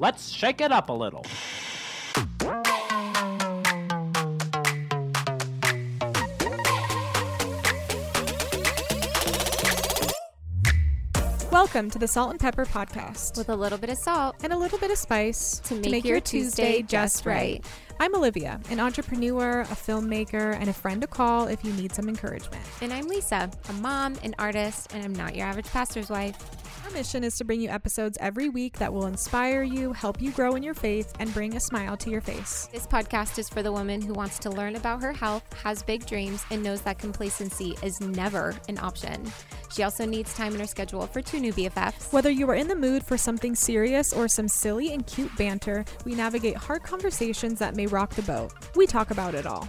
Let's shake it up a little. Welcome to the Salt and Pepper Podcast with a little bit of salt and a little bit of spice to make, your Tuesday just right. I'm Olivia, an entrepreneur, a filmmaker, and a friend to call if you need some encouragement. And I'm Lisa, a mom, an artist, and I'm not your average pastor's wife. Our mission is to bring you episodes every week that will inspire you, help you grow in your faith, and bring a smile to your face. This podcast is for the woman who wants to learn about her health, has big dreams, and knows that complacency is never an option. She also needs time in her schedule for two new BFFs. Whether you are in the mood for something serious or some silly and cute banter, we navigate hard conversations that may rock the boat. We talk about it all.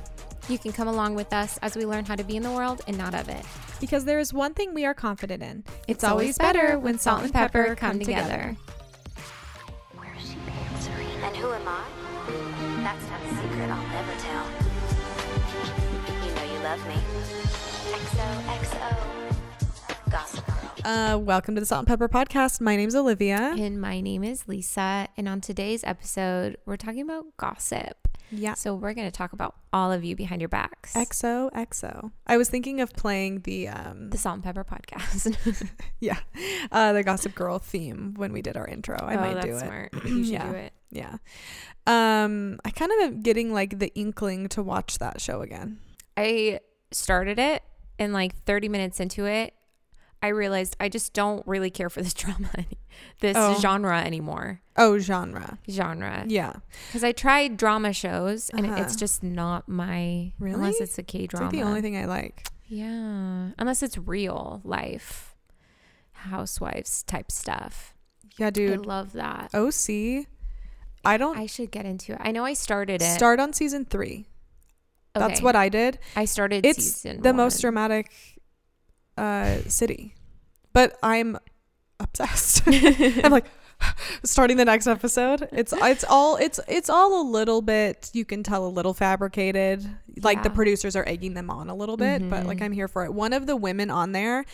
You can come along with us as we learn how to be in the world and not of it. Because there is one thing we are confident in it's, it's always better when salt and pepper come together. Where's she answering? And who am I? That's not a secret I'll never tell. You know you love me. XOXO. Gossip Girl. Uh, welcome to the Salt and Pepper Podcast. My name's Olivia. And my name is Lisa. And on today's episode, we're talking about gossip. Yeah. So we're going to talk about all of you behind your backs. XOXO. I was thinking of playing the um the Salt and Pepper podcast. yeah. Uh the Gossip Girl theme when we did our intro. I oh, might do it. smart. You should yeah. do it. Yeah. Um I kind of am getting like the inkling to watch that show again. I started it and like 30 minutes into it, I realized I just don't really care for this drama, this Oh. genre anymore. Oh, genre. Genre. Yeah. Because I tried drama shows and Uh-huh. it's just not my. Really? Unless it's a K drama. like the only thing I like. Yeah. Unless it's real life, housewives type stuff. Yeah, dude. I love that. OC. I don't I should get into it. I know I started it. start on season 3. That's what I did. I started. It's the most dramatic uh city. But I'm obsessed. I'm like starting the next episode. It's it's all it's it's all a little bit you can tell a little fabricated. Like the producers are egging them on a little bit, but like Mhm. I'm here for it. One of the women on there,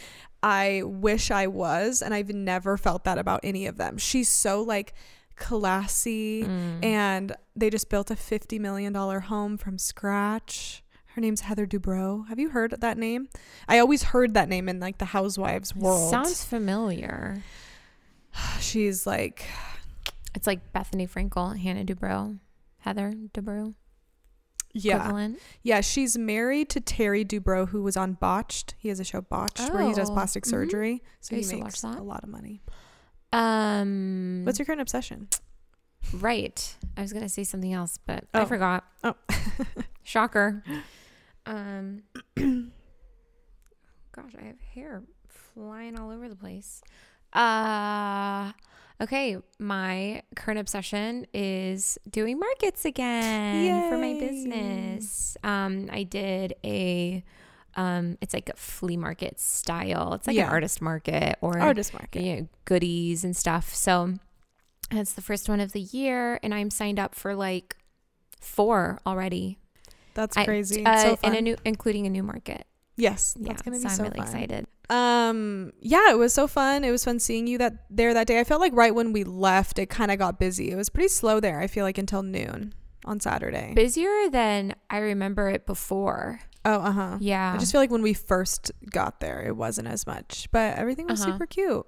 I wish I was and I've never felt that about any of them. She's so like classy Mm. and they just built a 50 million dollar home from scratch. Her name's Heather Dubrow. Have you heard that name? I always heard that name in like the housewives world. Sounds familiar. She's like It's like Bethenny Frankel, Hannah Dubrow, Heather Dubrow. yeah. Equivalent. Yeah, she's married to Terry Dubrow who was on Botched. He has a show Botched where he does Oh, plastic mhm. surgery. So I he makes a lot of money. Um. What's your current obsession? right? I was gonna say something else, but I Oh. forgot. Oh. Shocker. Um. gosh, I have hair flying all over the place. Uh. Okay, my current obsession is doing markets again for my business. Um, I did a, um, it's like a flea market style. It's like Yeah. an artist market or Artist market. you know, goodies and stuff. So it's the first one of the year, and I'm signed up for like four already. That's I- crazy. uh, so fun. and a new, including a new market. yes, Yeah, that's gonna be so so I'm really fun. excited. Um, yeah, it was so fun. It was fun seeing you that there that day. I felt like right when we left, it kind of got busy. It was pretty slow there. I feel like until noon on Saturday. Busier than I remember it before. oh, uh huh. Yeah, I just feel like when we first got there, it wasn't as much, but everything was Uh-huh. super cute.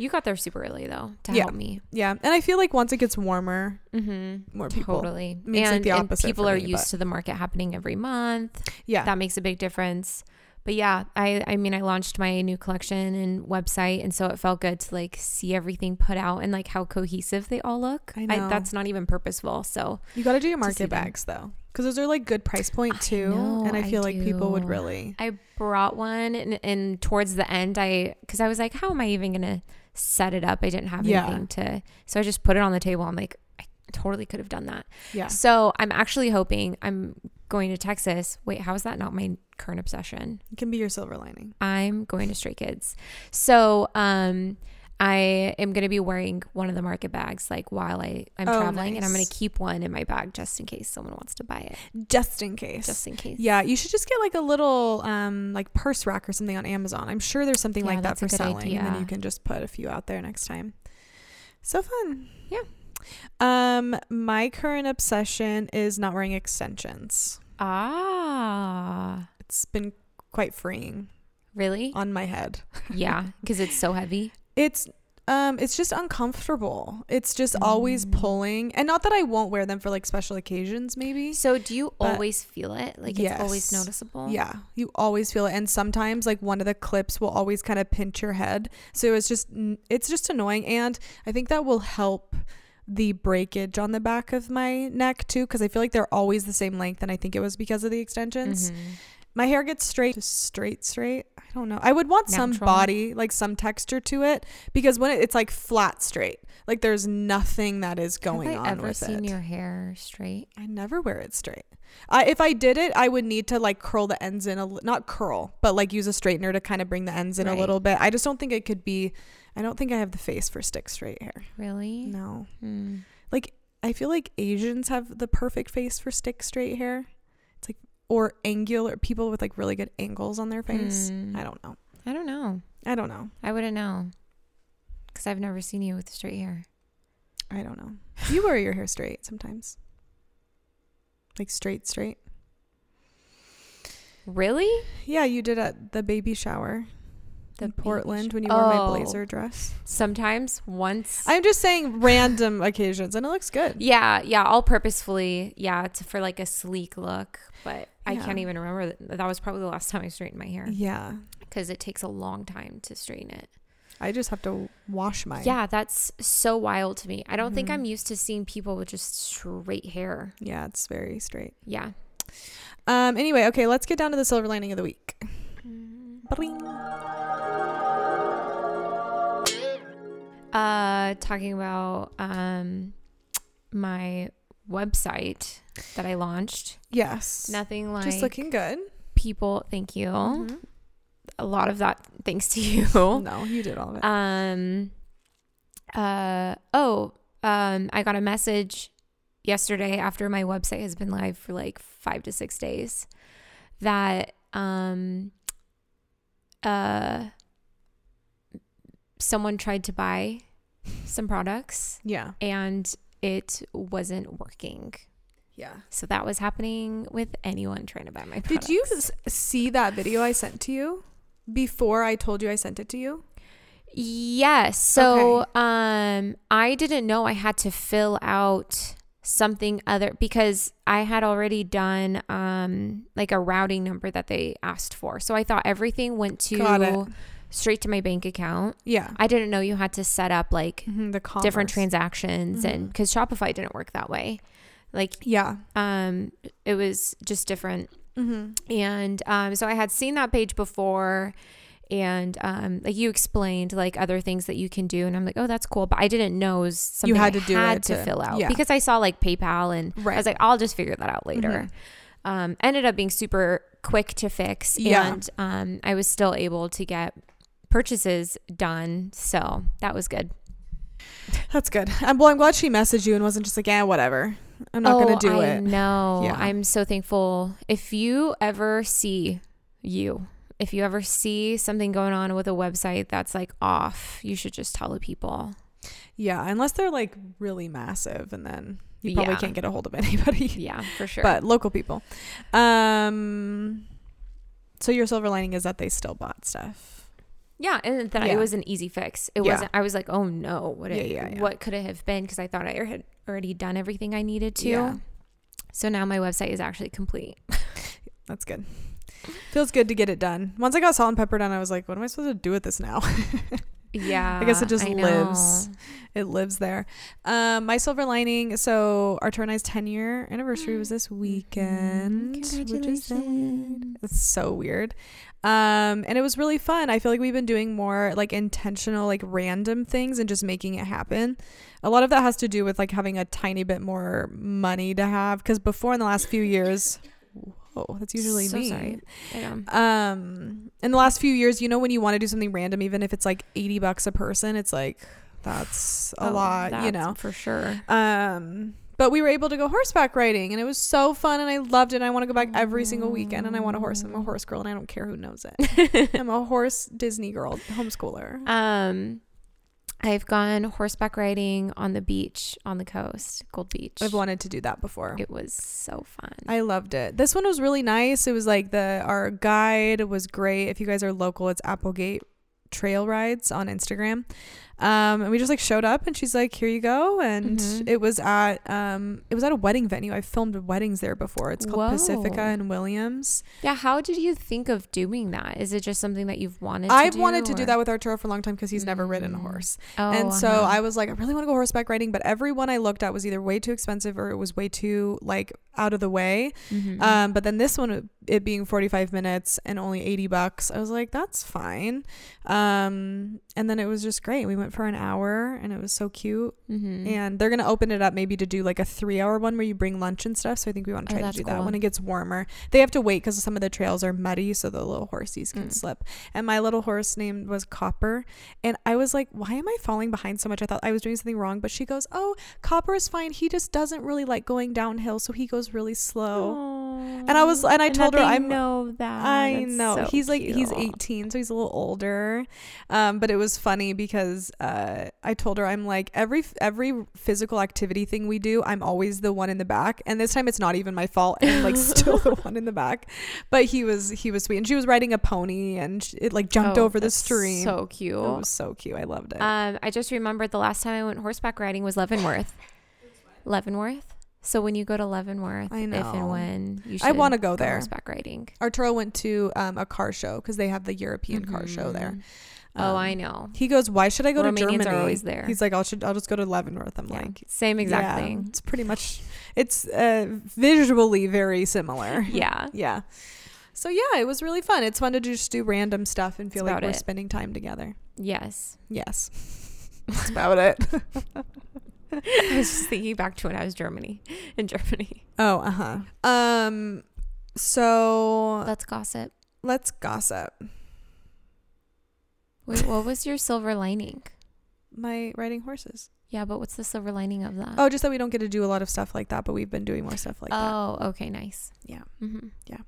You got there super early though to Yeah. help me. Yeah, and I feel like once it gets warmer, Mm-hmm. more people. Totally. Makes, like, and, the and people are me, used but- to the market happening every month. Yeah, That makes a big difference. But yeah, I I mean I launched my new collection and website and so it felt good to like see everything put out and like how cohesive they all look. I know. that's not even purposeful. So you got to do your market them. bags though, because those are like good price point I too, know, and I I feel like people would really. I brought one and, and towards the end I because I was like, how am I even gonna set it up? I didn't have Yeah. anything to so I just put it on the table. I'm like, I totally could have done that. Yeah, So I'm actually hoping I'm going to Texas. Wait, how is that not my current obsession? it can be your silver lining. I'm going to Stray Kids. So um I am going to be wearing one of the market bags like while I I'm Oh, traveling and I'm going to keep one in my bag just in case someone wants to buy it. Just in case. Just in case. Yeah, you should just get like a little um like purse rack or something on Amazon. I'm sure there's something Yeah, like that for selling, and then you can just put a few out there next time. So fun. Yeah. Um, my current obsession is not wearing extensions. Ah, It's been quite freeing really? on my head. yeah, because it's so heavy. It's um it's just uncomfortable. It's just always Mm. pulling. And not that I won't wear them for like special occasions maybe. So do you always feel it? Like it's always noticeable? Yeah, you always feel it, and sometimes like one of the clips will always kind of pinch your head. So it's just it's just annoying, and I think that will help the breakage on the back of my neck too, because I feel like they're always the same length, and I think it was because of the extensions. Mhm. My hair gets straight, just straight, straight. I don't know. I would want some body, like some texture to it, because when it, it's like flat, straight, like there's nothing that is going Have on I ever with seen it. your hair straight? I never wear it straight. I, if I did it, I would need to like curl the ends in a not curl, but like use a straightener to kind of bring the ends in a little bit. I just don't think it could be. I don't think I have the face for stick straight hair. Really? No, Hmm. like I feel like Asians have the perfect face for stick straight hair. Or angular people with like really good angles on their face. Hmm. I don't know. I don't know. I don't know. I wouldn't know. Because I've never seen you with straight hair. I don't know. You wear your hair straight sometimes. Like straight, straight. Really? Yeah, you did at the baby shower The in Portland when you wore my Oh. blazer dress. Sometimes once. I'm just saying random occasions, and it looks good. yeah, yeah. I'll purposefully, yeah, to, for like a sleek look. But I can't even remember. That, that was probably the last time I straightened my hair Yeah, because it takes a long time to straighten it. I just have to wash mine. Yeah, that's so wild to me. I don't think Mhm. I'm used to seeing people with just straight hair. yeah, it's very straight. Yeah. Um. Anyway, okay, let's get down to the silver lining of the week. Bring. Uh, talking about um my website that I launched. Yes. Nothing like just looking good. people. Thank you. Mhm. A lot of that thanks to you. No, you did all of it. Um. Uh. Oh. Um. I got a message yesterday after my website has been live for like five to six days that um. Uh. Someone tried to buy some products yeah. and it wasn't working. Yeah. So that was happening with anyone trying to buy my products. Did you see that video I sent to you before I told you I sent it to you? Yes. So Okay. um I didn't know I had to fill out something other because I had already done um like a routing number that they asked for. So I thought everything went to straight to my bank account. Yeah. I didn't know you had to set up like Mhm, the different transactions and Mhm. cuz Shopify didn't work that way. Like Yeah. um it was just different Mm-hmm. and um, so I had seen that page before, and um, like you explained, like other things that you can do, and I'm like, oh, that's cool. But I didn't know it was something had I to do had to, to- fill out yeah. because I saw like PayPal, and I was like, I'll just figure that out later. Mhm. Um, ended up being super quick to fix, Yeah. and um, I was still able to get purchases done, so that was good. That's good. I'm, well, I'm glad she messaged you and wasn't just like, yeah, whatever. I'm not gonna do Oh, I it. No, Yeah. I'm so thankful. If you ever see you, if you ever see something going on with a website that's like off, you should just tell the people. Yeah, unless they're like really massive, and then you probably Yeah. can't get a hold of anybody. Yeah, for sure. But local people. Um. So your silver lining is that they still bought stuff. Yeah, and that Yeah. it was an easy fix. It Yeah. wasn't. I was like, oh no, what? It, yeah. What could it have been? Because I thought I had already done everything I needed to. Yeah. So now my website is actually complete. That's good. Feels good to get it done. Once I got salt and pepper done, I was like, what am I supposed to do with this now? Yeah, I guess it just I lives. know. it lives there. Um, my silver lining. So Arturo and I's 10 year anniversary was this weekend, which is so weird. It's so weird. Um, and it was really fun. I feel like we've been doing more like intentional, like random things and just making it happen. A lot of that has to do with like having a tiny bit more money to have. Because before in the last few years, whoa, that's usually so me. sorry. Um, in the last few years, you know, when you want to do something random, even if it's like 80 bucks a person, it's like, that's a Oh, lot, you know? for sure. Um, but we were able to go horseback riding and it was so fun and I loved it. And I want to go back every single weekend and I want a horse. I'm a horse girl and I don't care who knows it. I'm a horse Disney girl, homeschooler. Um, I've gone horseback riding on the beach on the coast, Gold Beach. I've wanted to do that before. It was so fun. I loved it. This one was really nice. It was like the our guide was great. If you guys are local, it's Applegate Trail Rides on Instagram. Um, and we just like showed up and she's like, "Here you go." And Mhm. it was at um it was at a wedding venue. I've filmed weddings there before. It's called Pacifica and Williams. yeah, how did you think of doing that? Is it just something that you've wanted to I've do, wanted to do that with Arturo for a long time because he's never ridden a Mm. horse. Oh, and so uh-huh. I was like, I really want to go horseback riding, but everyone I looked at was either way too expensive or it was way too like out of the way. Mhm. Um, but then this one, it being 45 minutes and only 80 bucks, I was like, that's fine. Um, and then it was just great. We went for an hour and it was so cute. Mhm. And they're going to open it up maybe to do like a three hour one where you bring lunch and stuff. So I think we want to Oh, try to that's do that when it gets warmer. They have to wait because some of the trails are muddy. So the little horsies can Mm. slip. And my little horse named was Copper. And I was like, why am I falling behind so much? I thought I was doing something wrong. But she goes, oh, Copper is fine. He just doesn't really like going downhill. So he goes really slow. And I was- and I told her they I'm- know that. I That's know. so he's like he's 18, so he's a little older. Um, but it was funny because uh, I told her I'm like every every physical activity thing we do, I'm always the one in the back, and this time it's not even my fault, and I'm, like still the one in the back. But he was he was sweet, and she was riding a pony, and it like jumped Oh, over the stream. So cute. it was so cute. I loved it. Um, I just remembered the last time I went horseback riding was Leavenworth. Leavenworth. So when you go to Leavenworth, I if and when you should I want to go there. horseback riding. Arturo went to um, a car show because they have the European car show there. Mhm. oh, Um, I know. He goes, "Why should I go to Romanians are Germany?" always there. He's like, "I'll should I'll just go to Leavenworth." I'm Yeah, like, same exact yeah, thing. It's pretty much it's uh, visually very similar. Yeah. yeah. So yeah, it was really fun. It's fun to just do random stuff and feel That's like we're it. spending time together. Yes. Yes. That's about it. I was just thinking back to when I was Germany in Germany. Oh, uh-huh. Um so Let's gossip. let's gossip. Wait, what was your silver lining? My riding horses. Yeah, but what's the silver lining of that? Oh, just that we don't get to do a lot of stuff like that, but we've been doing more stuff like that. oh, okay, nice. Yeah. Mm-hmm. Yeah.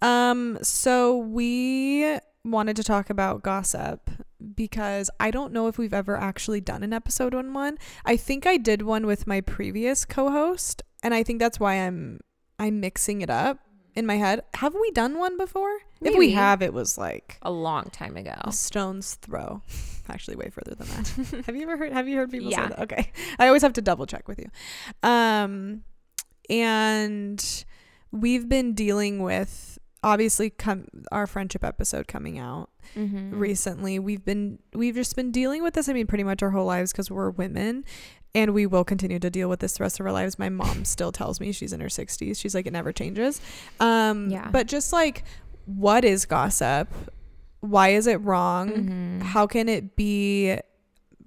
Um, so we wanted to talk about gossip because I don't know if we've ever actually done an episode on one. I think I did one with my previous co-host, and I think that's why I'm I'm mixing it up in my head. Have we done one before? If we have, it was like A long time ago. a stone's throw. Actually, way further than that. have you ever heard? Have you heard people Yeah. say that? Okay, I always have to double check with you. Um, and we've been dealing with obviously come our friendship episode coming out Mm-hmm. recently. We've been we've just been dealing with this. I mean, pretty much our whole lives because we're women. And we will continue to deal with this the rest of our lives. My mom still tells me she's in her 60s. She's like, it never changes. Um, Yeah. But just like, what is gossip? Why is it wrong? Mhm. How can it be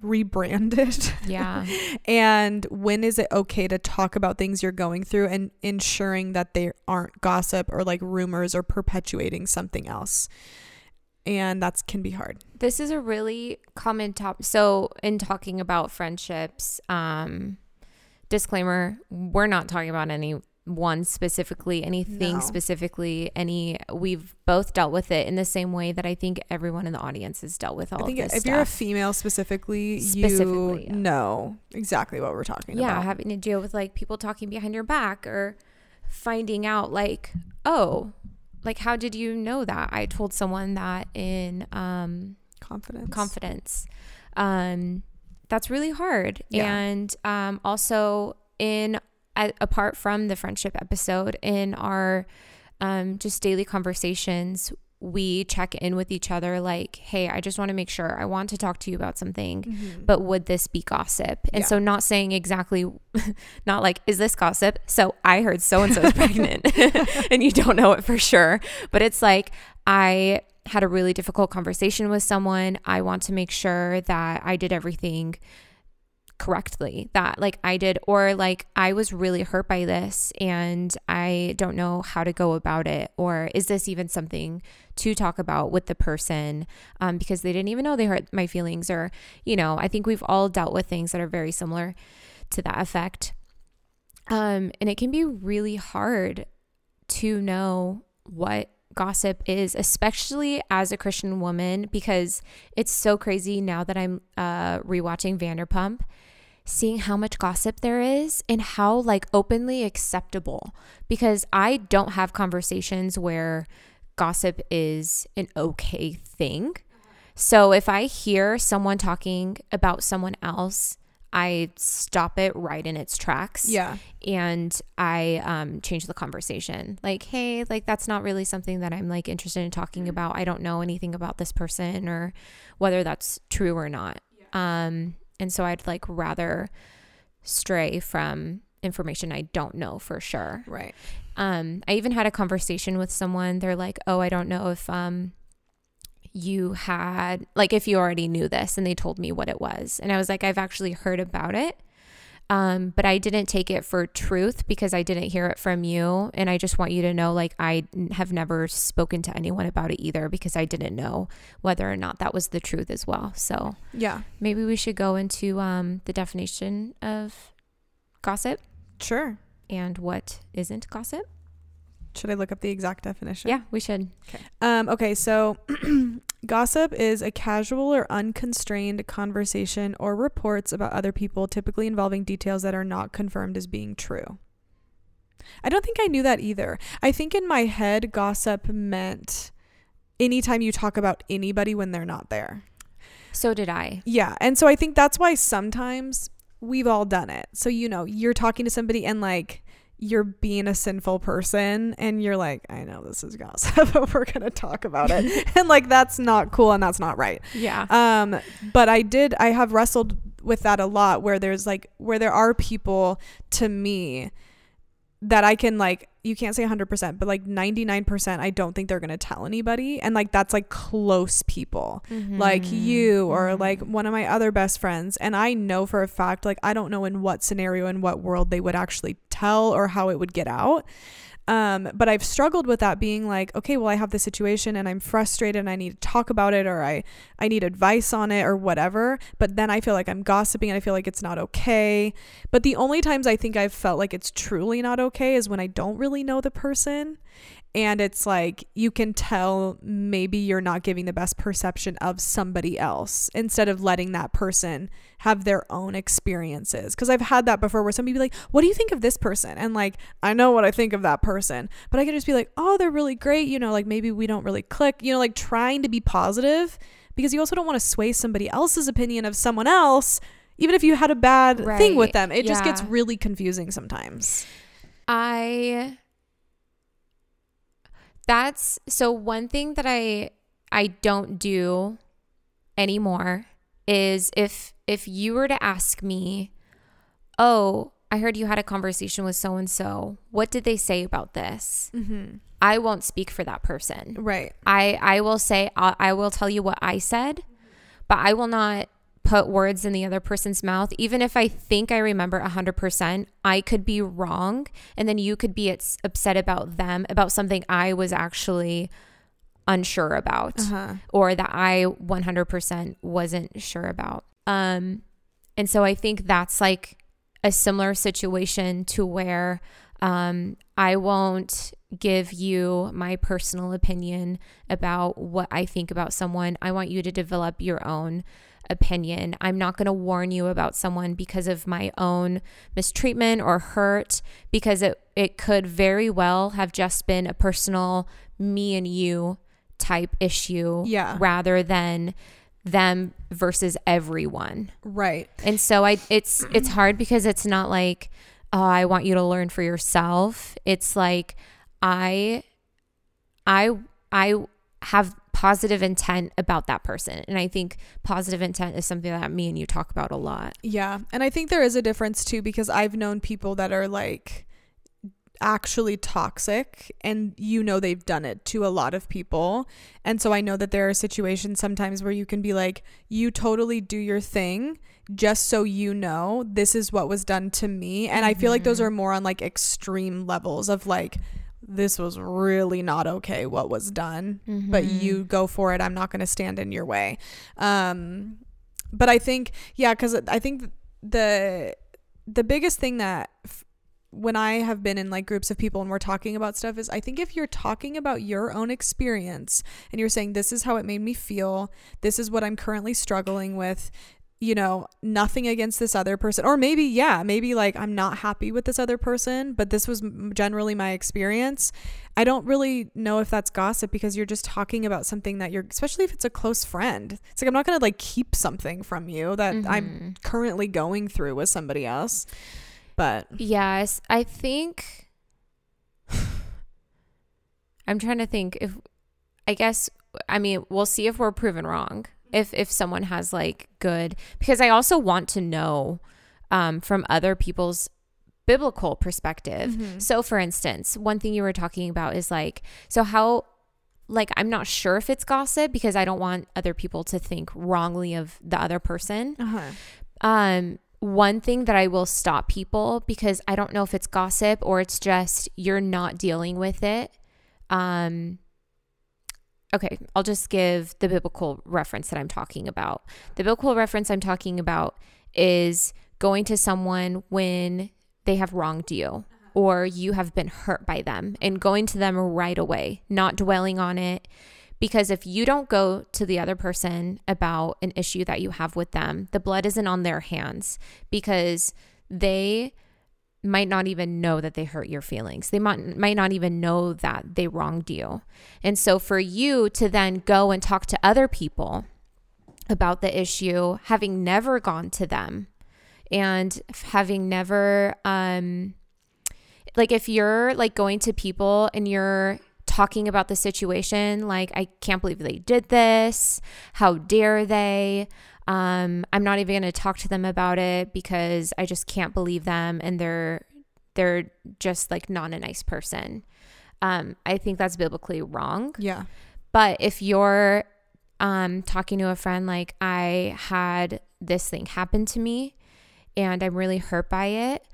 rebranded? Yeah. and when is it okay to talk about things you're going through and ensuring that they aren't gossip or like rumors or perpetuating something else? And that can be hard. This is a really common topic. So, in talking about friendships, um, disclaimer: we're not talking about any one specifically, anything No. specifically. Any we've both dealt with it in the same way that I think everyone in the audience has dealt with all I think if this you're a female specifically, Specifically, you yeah. know exactly what we're talking yeah, about. Yeah, having to deal with like people talking behind your back or finding out like, oh, like how did you know that? I told someone that in um Confidence. confidence. Um, that's really hard. Yeah. And um, also in a, apart from the friendship episode, in our um, just daily conversations, we check in with each other like, hey, I just want to make sure I want to talk to you about something, Mhm. but would this be gossip? And Yeah. so, not saying exactly, not like, is this gossip? So, I heard so and so is pregnant and you don't know it for sure. But it's like, I had a really difficult conversation with someone. I want to make sure that I did everything correctly that like I did or like I was really hurt by this and I don't know how to go about it or is this even something to talk about with the person um, because they didn't even know they hurt my feelings or you know I think we've all dealt with things that are very similar to that effect. Um, and it can be really hard to know what gossip is, especially as a Christian woman, because it's so crazy now that I'm uh, rewatching Vanderpump, seeing how much gossip there is and how like openly acceptable. Because I don't have conversations where gossip is an okay thing. So if I hear someone talking about someone else, I stop it right in its tracks Yeah. and I um, change the conversation. Like, hey, like that's not really something that I'm like interested in talking about. I don't know anything about this person or whether that's true or not. Yeah. Um, and so I'd like rather stray from information I don't know for sure. Right. Um, I even had a conversation with someone. They're like, "Oh, I don't know if um, you had like if you already knew this," and they told me what it was, and I was like, "I've actually heard about it." Um, but I didn't take it for truth because I didn't hear it from you. And I just want you to know, like, I have never spoken to anyone about it either because I didn't know whether or not that was the truth as well. So Yeah. maybe we should go into um, the definition of gossip Sure. and what isn't gossip. Should I look up the exact definition? Yeah, we should. Okay. Um, okay, so gossip is a casual or unconstrained conversation or reports about other people, typically involving details that are not confirmed as being true. I don't think I knew that either. I think in my head, gossip meant anytime you talk about anybody when they're not there. So did I. Yeah. And so I think that's why sometimes we've all done it. So, you know, you're talking to somebody and like you're being a sinful person and you're like, I know this is gossip, but we're to talk about it. and like that's not cool and that's not right. Yeah. Um, but I did, I have wrestled with that a lot where there's like, where there are people to me that I can like, you can't say 100%, but like 99%, I don't think they're going to tell anybody. And like, that's like close people like Mm-hmm. you or like one of my other best friends. And I know for a fact, like, I don't know in what scenario, in what world they would actually tell or how it would get out. Um, but I've struggled with that being like, okay, well, I have this situation and I'm frustrated and I need to talk about it or I, I need advice on it or whatever. But then I feel like I'm gossiping and I feel like it's not okay. But the only times I think I've felt like it's truly not okay is when I don't really know the person and it's like you can tell maybe you're not giving the best perception of somebody else instead of letting that person have their own experiences. Because i've had that before where somebody be like what do you think of this person? And like i know what i think of that person but i can just be like oh they're really great you know like maybe we don't really click you know like trying to be positive because you also don't want to sway somebody else's opinion of someone else even if you had a bad thing with them. It just gets really confusing sometimes. I that's so one thing that I I don't do anymore is if if you were to ask me, "Oh, I heard you had a conversation with so and so. What did they say about this?" mm-hmm. I won't speak for that person. right I I will say I, I will tell you what I said, but I will not put words in the other person's mouth even if I think I remember 100%. I could be wrong and then you could be upset about them about something I was actually unsure about uh-huh or that I 100% wasn't sure about. Um and so I think that's like a similar situation to where um I won't give you my personal opinion about what I think about someone. I want you to develop your own opinion. I'm not going to warn you about someone because of my own mistreatment or hurt because it it could very well have just been a personal me and you type issue Yeah. rather than them versus everyone. right And so I it's it's hard because it's not like oh I want you to learn for yourself. It's like I I I have positive intent about that person. And I think positive intent is something that me and you talk about a lot. Yeah. And I think there is a difference too because I've known people that are like actually toxic and you know they've done it to a lot of people. And so I know that there are situations sometimes where you can be like you totally do your thing just so you know this is what was done to me and I feel like those mm-hmm. are more on like extreme levels of like this was really not okay what was done but you go for it. I'm not going to stand in your way. Um but i think yeah because i think the the biggest thing that f- when I have been in like groups of people and we're talking about stuff is I think if you're talking about your own experience and you're saying this is how it made me feel, this is what I'm currently struggling with, you know, nothing against this other person or maybe yeah, maybe like I'm not happy with this other person, but this was generally my experience. I don't really know if that's gossip because you're just talking about something that you're especially if it's a close friend. It's like I'm not going to like keep something from you that I'm Mhm. currently going through with somebody else. But Yes, I think I'm trying to think if I guess I mean, we'll see if we're proven wrong. If if someone has like good because I also want to know um from other people's biblical perspective. Mhm. So for instance, one thing you were talking about is like so how like I'm not sure if it's gossip because I don't want other people to think wrongly of the other person uh-huh. um one thing that I will stop people because I don't know if it's gossip or it's just you're not dealing with it. Um okay, I'll just give the biblical reference that I'm talking about. The biblical reference I'm talking about is going to someone when they have wronged you uh-huh. or you have been hurt by them and going to them right away, not dwelling on it. Because if you don't go to the other person about an issue that you have with them, the blood isn't on their hands because they might not even know that they hurt your feelings. They might might not even know that they wronged you. And so for you to then go and talk to other people about the issue, having never gone to them and having never um like if you're like going to people and you're talking about the situation like I can't believe they did this. How dare they? Um, I'm not even going to talk to them about it because I just can't believe them and they're they're just like not a nice person. Um, I think that's biblically wrong. Yeah. But if you're um, talking to a friend like I had this thing happen to me and I'm really hurt by it,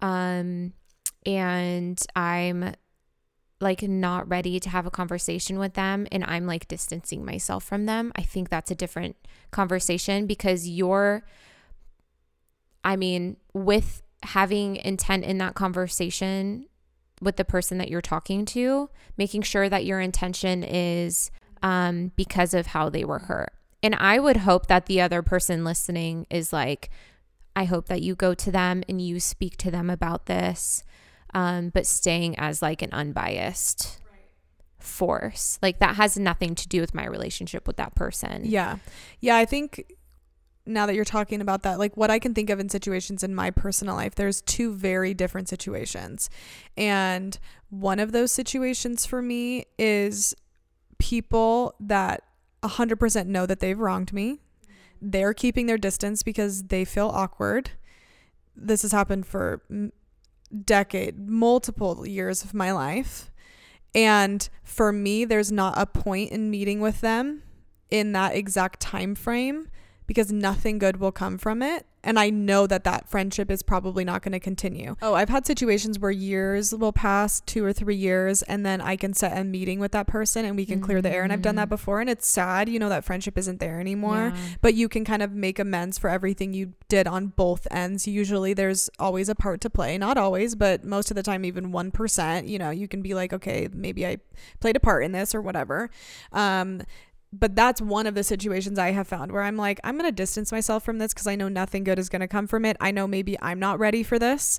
um, and I'm like not ready to have a conversation with them and I'm like distancing myself from them, I think that's a different conversation because you're, I mean, with having intent in that conversation with the person that you're talking to, making sure that your intention is um, because of how they were hurt. And I would hope that the other person listening is like, I hope that you go to them and you speak to them about this, um, but staying as like an unbiased force. Like that has nothing to do with my relationship with that person. Yeah. Yeah, I think now that you're talking about that, like what I can think of in situations in my personal life, there's two very different situations. And one of those situations for me is people that 100% know that they've wronged me. They're keeping their distance because they feel awkward. This has happened for decade, multiple years of my life. And for me, there's not a point in meeting with them in that exact time frame because nothing good will come from it and i know that that friendship is probably not going to continue oh i've had situations where years will pass two or three years and then i can set a meeting with that person and we can clear the air and i've done that Mhm. before and it's sad you know that friendship isn't there anymore Yeah. but you can kind of make amends for everything you did on both ends. Usually there's always a part to play. Not always, but most of the time, even 1%, you know, you can be like, okay, maybe I played a part in this or whatever. Um, but that's one of the situations I have found where I'm like, I'm going to distance myself from this because I know nothing good is going to come from it. I know maybe I'm not ready for this.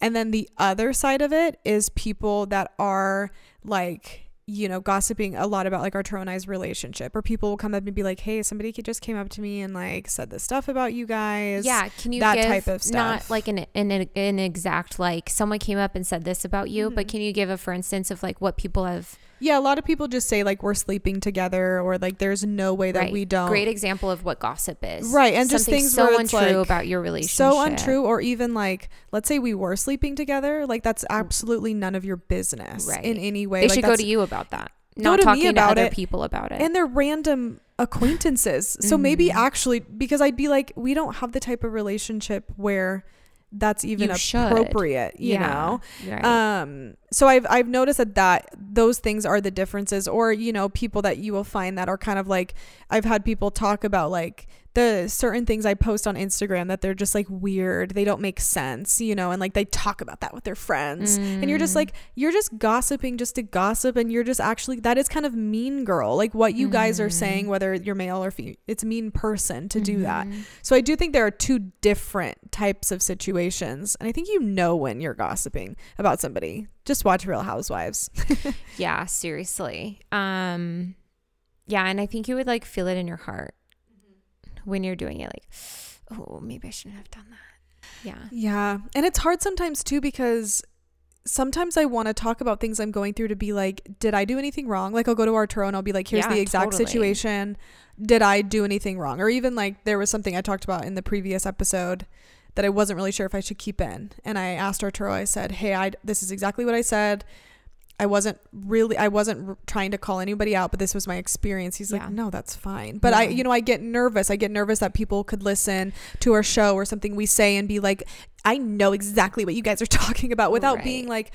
And then the other side of it is people that are like, you know, gossiping a lot about like Arturo and I's relationship, or people will come up and be like, "Hey, somebody just came up to me and like said this stuff about you guys." Yeah, can you that type of stuff? not like an, an an exact like someone came up and said this about you, but Mhm. can you give a for instance of like what people have yeah. A lot of people just say like we're sleeping together, or like there's no way that right? we don't. Great example of what gossip is. Right, and just Something things so untrue like, about your relationship. so untrue, or even like, let's say we were sleeping together, like that's absolutely none of your business Right. in any way. They Like, should go to you about that. Not to me talking to about other it. people about it. and they're random acquaintances. So maybe Mhm. actually, because I'd be like, we don't have the type of relationship where that's even You should. appropriate, you Yeah, know. right. Um, so I've I've noticed that that those things are the differences, or you know, people that you will find that are kind of like I've had people talk about like the certain things I post on Instagram that they're just like weird. They don't make sense, you know, and like they talk about that with their friends. And you're just Mm. like, you're just gossiping just to gossip. And you're just actually, that is kind of mean girl. Like what you guys are saying, Mm-hmm. whether you're male or female, it's mean person to do that. Mhm. So I do think there are two different types of situations. And I think you know when you're gossiping about somebody. Just watch Real Housewives. Yeah, seriously. Um yeah, and I think you would like feel it in your heart when you're doing it like, oh, maybe I shouldn't have done that. Yeah. Yeah. And it's hard sometimes too because sometimes I want to talk about things I'm going through to be like, did I do anything wrong? Like I'll go to Arturo and I'll be like, here's Yeah, the exact totally. situation. Did I do anything wrong? Or even like there was something I talked about in the previous episode that I wasn't really sure if I should keep in. And I asked Arturo, I said, hey, I this is exactly what I said. I wasn't really I wasn't r- trying to call anybody out, but this was my experience. He's Yeah. like, "No, that's fine." But I you know, I get nervous. I get nervous that people could listen to our show or something we say and be like, "I know exactly what you guys are talking about" without being like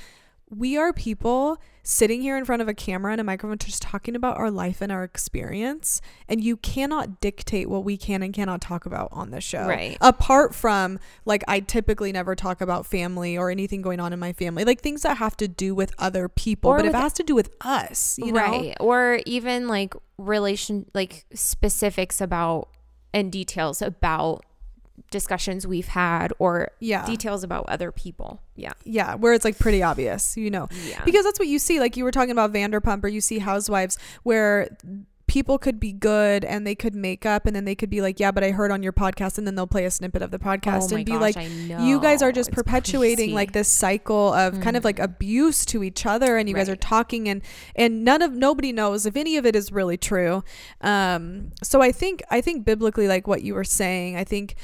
we are people sitting here in front of a camera and a microphone just talking about our life and our experience and you cannot dictate what we can and cannot talk about on this show Right. apart from like i typically never talk about family or anything going on in my family like things that have to do with other people Or but if with- it has to do with us you know right. Or even like relation like specifics about and details about discussions we've had or yeah details about other people. Yeah. yeah where it's like pretty obvious you know Yeah. because that's what you see like you were talking about vanderpump or you see housewives where people could be good and they could make up and then they could be like yeah but i heard on your podcast and then they'll play a snippet of the podcast oh and be gosh, like you guys are just It's perpetuating crazy. like this cycle of kind of like Mhm. abuse to each other and you guys are talking and and none of nobody knows if any of it is really true um so i think i think biblically like what you were saying i think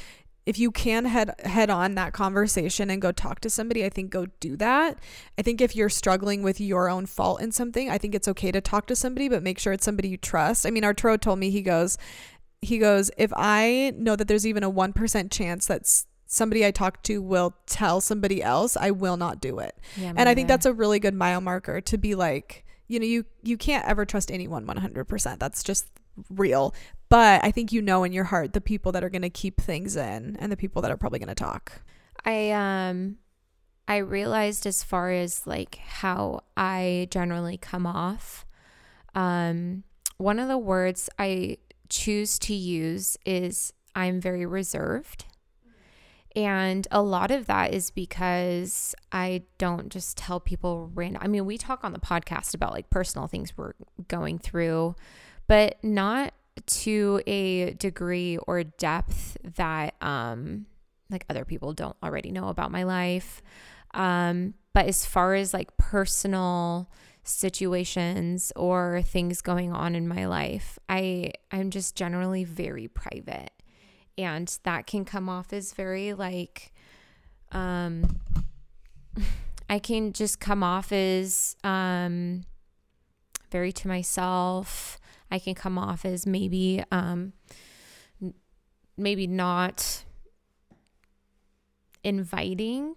if you can head head on that conversation and go talk to somebody, I think go do that. I think if you're struggling with your own fault in something, I think it's okay to talk to somebody, but make sure it's somebody you trust. I mean, Arturo told me he goes, he goes, if I know that there's even a one percent chance that somebody I talk to will tell somebody else, I will not do it. Yeah, And I think that's a really good mile marker to be like, you know, you you can't ever trust anyone 100%. That's just real. But I think you know in your heart the people that are going to keep things in and the people that are probably going to talk. I um I realized as far as like how I generally come off um one of the words I choose to use is I'm very reserved. And a lot of that is because I don't just tell people random. I mean, we talk on the podcast about like personal things we're going through, but not to a degree or depth that um like other people don't already know about my life. Um, but as far as like personal situations or things going on in my life, I I'm just generally very private. And that can come off as very like um I can just come off as um very to myself. I can come off as maybe um maybe not inviting,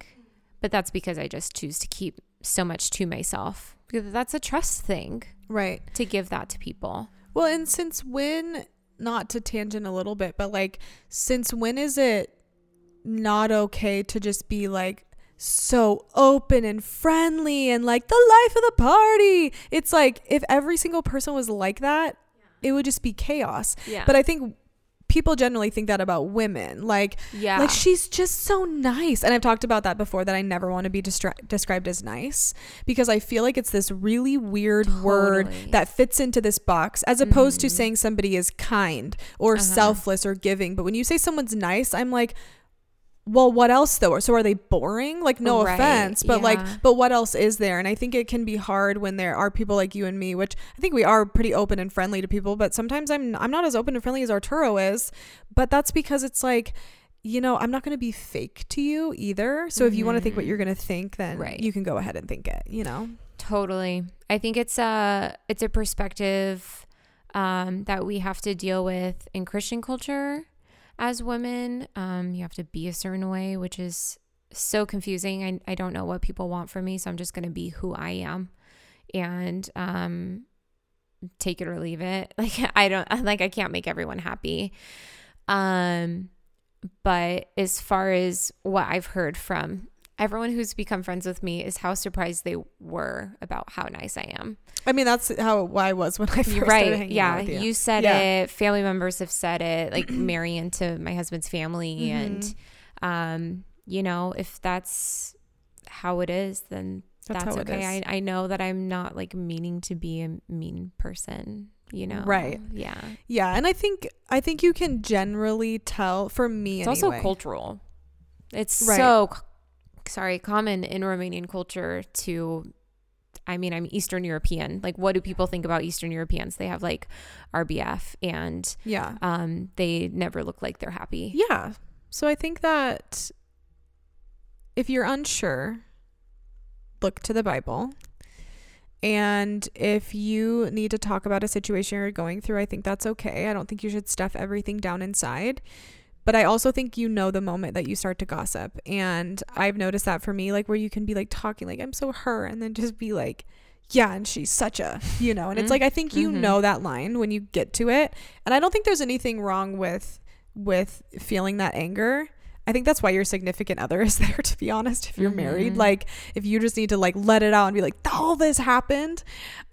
but that's because I just choose to keep so much to myself. Because that's a trust thing Right. to give that to people. Well, and since when, not to tangent a little bit, but like, since when is it not okay to just be like so open and friendly and like the life of the party? It's like if every single person was like that, it would just be chaos. Yeah. But I think people generally think that about women. Like, yeah. like she's just so nice. And I've talked about that before that I never want to be described as nice because I feel like it's this really weird word that fits into this box as opposed to Mhm. saying somebody is kind or Uh-huh. selfless or giving. But when you say someone's nice, I'm like, well, what else though? So are they boring? Like, no Right, offense, but like, but what else is there? And I think it can be hard when there are people like you and me, which I think we are pretty open and friendly to people. But sometimes I'm I'm not as open and friendly as Arturo is. But that's because it's like, you know, I'm not going to be fake to you either. So if you want to think what Mhm. you're going to think, then Right. you can go ahead and think it. You know. Totally. I think it's a it's a perspective um, that we have to deal with in Christian culture as women. Um, you have to be a certain way, which is so confusing. I, I don't know what people want from me, so I'm just gonna be who I am, and um, take it or leave it. Like I don't like I can't make everyone happy. Um, but as far as what I've heard from everyone who's become friends with me is how surprised they were about how nice I am. I mean, that's how I was when I first started right. hanging Yeah. you. You said Yeah. it. Family members have said it, like Marion to my husband's family. Mm-hmm. And, um, you know, if that's how it is, then That's that's, okay. I, I know that I'm not like meaning to be a mean person, you know? Right. Yeah. Yeah, and I think I think you can generally tell for me It's anyway. also cultural. It's Right. so sorry, common in Romanian culture to I mean, I'm Eastern European. Like what do people think about Eastern Europeans? They have like RBF and Yeah. um they never look like they're happy. Yeah. So I think that if you're unsure, look to the Bible. And if you need to talk about a situation you're going through, I think that's okay. I don't think you should stuff everything down inside. But I also think you know the moment that you start to gossip. And I've noticed that for me, like where you can be like talking, like, I'm so her, and then just be like, yeah, and she's such a, you know, and it's like, I think you Mhm. know that line when you get to it. And I don't think there's anything wrong with, with feeling that anger. I think that's why your significant other is there, to be honest, if you're married. Mhm. Like, if you just need to like let it out and be like, all this happened.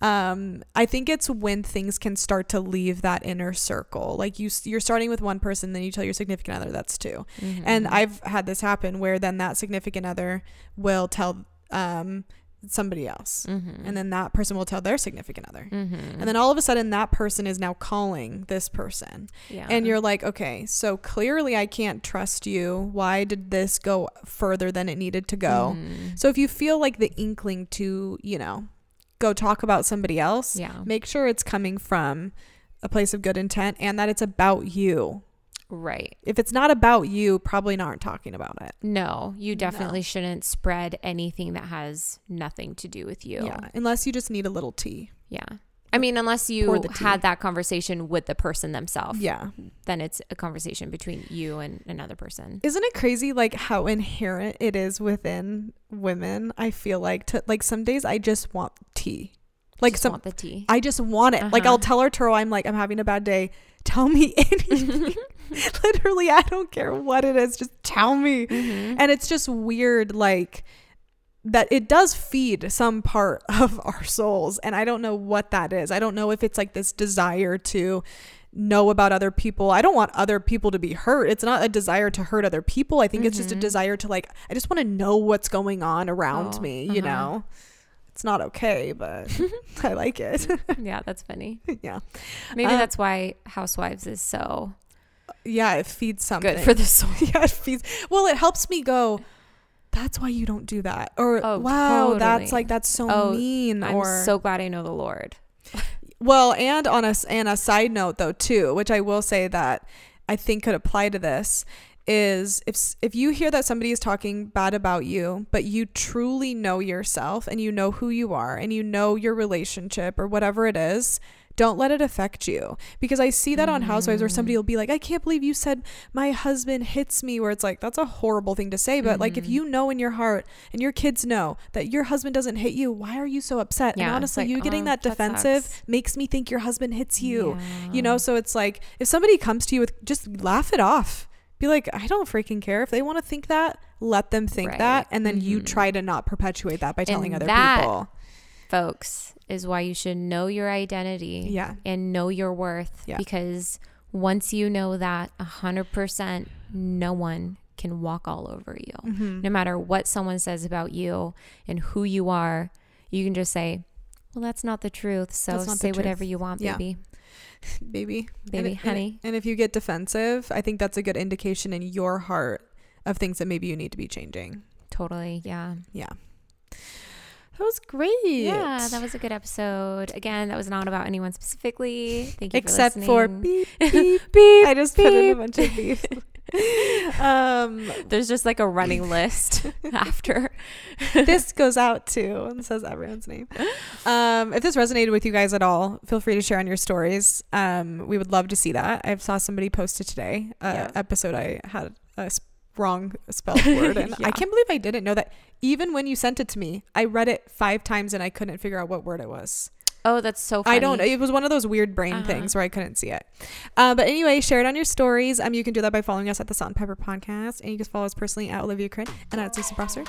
Um, I think it's when things can start to leave that inner circle. Like you, you're starting with one person, then you tell your significant other that's 2 Mhm. And I've had this happen where then that significant other will tell um somebody else, Mhm. and then that person will tell their significant other. Mhm. And then all of a sudden, that person is now calling this person. yeah. And you're like, okay, so clearly I can't trust you. Why did this go further than it needed to go? Mhm. So if you feel like the inkling to, you know, go talk about somebody else, Yeah. make sure it's coming from a place of good intent and that it's about you. Right. If it's not about you, probably not talking about it. No, you No. definitely shouldn't spread anything that has nothing to do with you. Yeah. Unless you just need a little tea. Yeah. I mean, unless you had that conversation with the person themselves, Yeah. then it's a conversation between you and another person. Isn't it crazy like how inherent it is within women? I feel like to like some days I just want tea. Like Just some want the tea. I just want it. Like Uh-huh. I'll tell Arturo I'm like I'm having a bad day. Tell me anything. Literally, I don't care what it is. Just tell me. Mhm. And it's just weird like that it does feed some part of our souls and I don't know what that is. I don't know if it's like this desire to know about other people. I don't want other people to be hurt. It's not a desire to hurt other people. I think it's just a Mhm. desire to like I just want to know what's going on around Oh, me, you uh-huh. know. It's not okay, but I like it. yeah, that's funny. yeah. Maybe Uh, that's why Housewives is so Yeah, it feeds something. good for the soul. yeah, it feeds. Well, it helps me go. That's why you don't do that. Or Oh, wow, that's like that's so Oh, mean. I'm or so glad I know the Lord. well, and on a and a side note though too, which I will say that I think could apply to this is if if you hear that somebody is talking bad about you, but you truly know yourself and you know who you are and you know your relationship or whatever it is, don't let it affect you because I see that on Housewives where somebody will be like, "I can't believe you said my husband hits me," where it's like that's a horrible thing to say, but like if Mhm. you know in your heart and your kids know that your husband doesn't hit you, why are you so upset? Yeah, and honestly, like, you getting oh, that that defensive sucks. makes me think your husband hits you. You know, so it's like if somebody comes to you with just laugh it off. Be like, I don't freaking care. If they want to think that, let them think Right. that. And then you Mhm. try to not perpetuate that by telling And other that- people. folks, is why you should know your identity Yeah. and know your worth. Yeah. Because once you know that, a hundred percent, no one can walk all over you. Mm-hmm. No matter what someone says about you and who you are, you can just say, "Well, that's not the truth." So That's not the say whatever truth. you want, Yeah. baby. Baby. Baby, and, honey. And, and if you get defensive, I think that's a good indication in your heart of things that maybe you need to be changing. Totally. Yeah. Yeah. That was great. Yeah, that was a good episode. Again, that was not about anyone specifically. Thank you Except for for beep, beep. beep. I just put in a bunch of beef. um, There's just like a running list after. this goes out to and says everyone's name. Um, if this resonated with you guys at all, feel free to share on your stories. Um, we would love to see that. I saw somebody posted today a Yeah. episode I had a s- wrong spelled word, and Yeah. I can't believe I didn't know that. Even when you sent it to me, I read it five times and I couldn't figure out what word it was. Oh, that's so funny. I don't. It was one of those weird brain Uh-huh. things where I couldn't see it. Uh, but anyway, share it on your stories. Um, you can do that by following us at the Salt and Pepper Podcast, and you can follow us personally at Olivia Crin and at Lisa Brosser,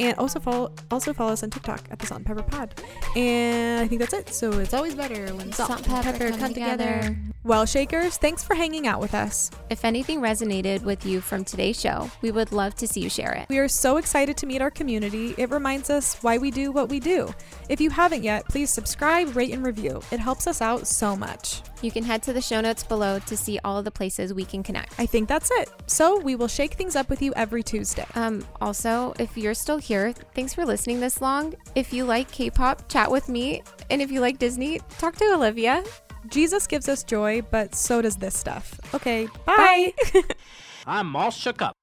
and also follow also follow us on TikTok at the Salt and Pepper Pod. And I think that's it. So it's always better when salt, Salt and pepper, come, together. Well, Shakers, thanks for hanging out with us. If anything resonated with you from today's show, we would love to see you share it. We are so excited to meet our community. It reminds us why we do what we do. If you haven't yet, please subscribe, rate, and review. It helps us out so much. You can head to the show notes below to see all of the places we can connect. I think that's it. So we will shake things up with you every Tuesday. Um, also, if you're still here, thanks for listening this long. If you like K-pop, chat with me, and if you like Disney, talk to Olivia. Jesus gives us joy, but so does this stuff. Okay, bye. I'm all shook up.